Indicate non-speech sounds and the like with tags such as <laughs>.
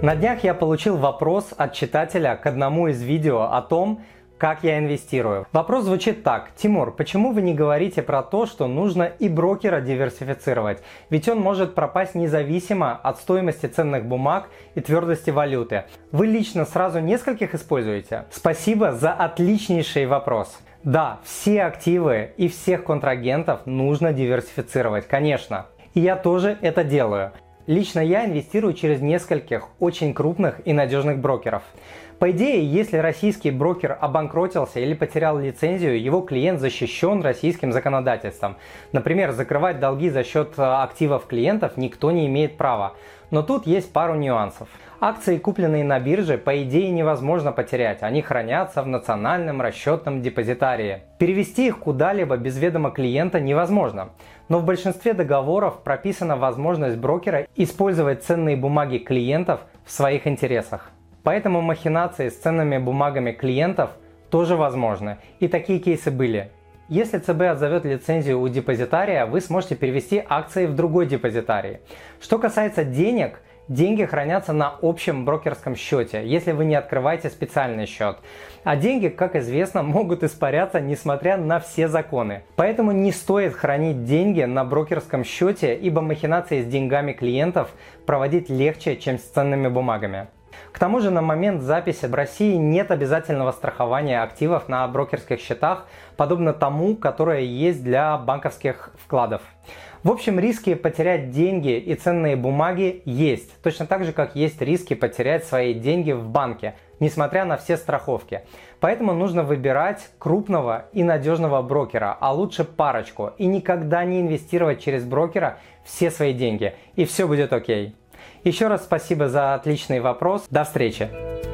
На днях я получил вопрос от читателя к одному из видео о том, как я инвестирую. Вопрос звучит так. Тимур, почему вы не говорите про то, что нужно и брокера диверсифицировать? Ведь он может пропасть независимо от стоимости ценных бумаг и твердости валюты. Вы лично сразу нескольких используете? Спасибо за отличнейший вопрос. Да, все активы и всех контрагентов нужно диверсифицировать, конечно. И я тоже это делаю. Лично я инвестирую через нескольких очень крупных и надежных брокеров. По идее, если российский брокер обанкротился или потерял лицензию, его клиент защищен российским законодательством. Например, закрывать долги за счет э, активов клиентов никто не имеет права. Но тут есть пару нюансов. Акции, купленные на бирже, по идее невозможно потерять. Они хранятся в национальном расчетном депозитарии. Перевести их куда-либо без ведома клиента невозможно. Но в большинстве договоров прописана возможность брокера использовать ценные бумаги клиентов в своих интересах. Поэтому махинации с ценными бумагами клиентов тоже возможны. И такие кейсы были. Если ЦБ отзовет лицензию у депозитария, вы сможете перевести акции в другой депозитарий. Что касается денег, деньги хранятся на общем брокерском счете, если вы не открываете специальный счет. А деньги, как известно, <laughs> могут испаряться, несмотря на все законы. Поэтому не стоит хранить деньги на брокерском счете, ибо махинации с деньгами клиентов проводить легче, чем с ценными бумагами. К тому же на момент записи в России нет обязательного страхования активов на брокерских счетах, подобно тому, которое есть для банковских вкладов. В общем, риски потерять деньги и ценные бумаги есть, точно так же, как есть риски потерять свои деньги в банке, несмотря на все страховки. Поэтому нужно выбирать крупного и надежного брокера, а лучше парочку, и никогда не инвестировать через брокера все свои деньги, и все будет окей. Еще раз спасибо за отличный вопрос. До встречи!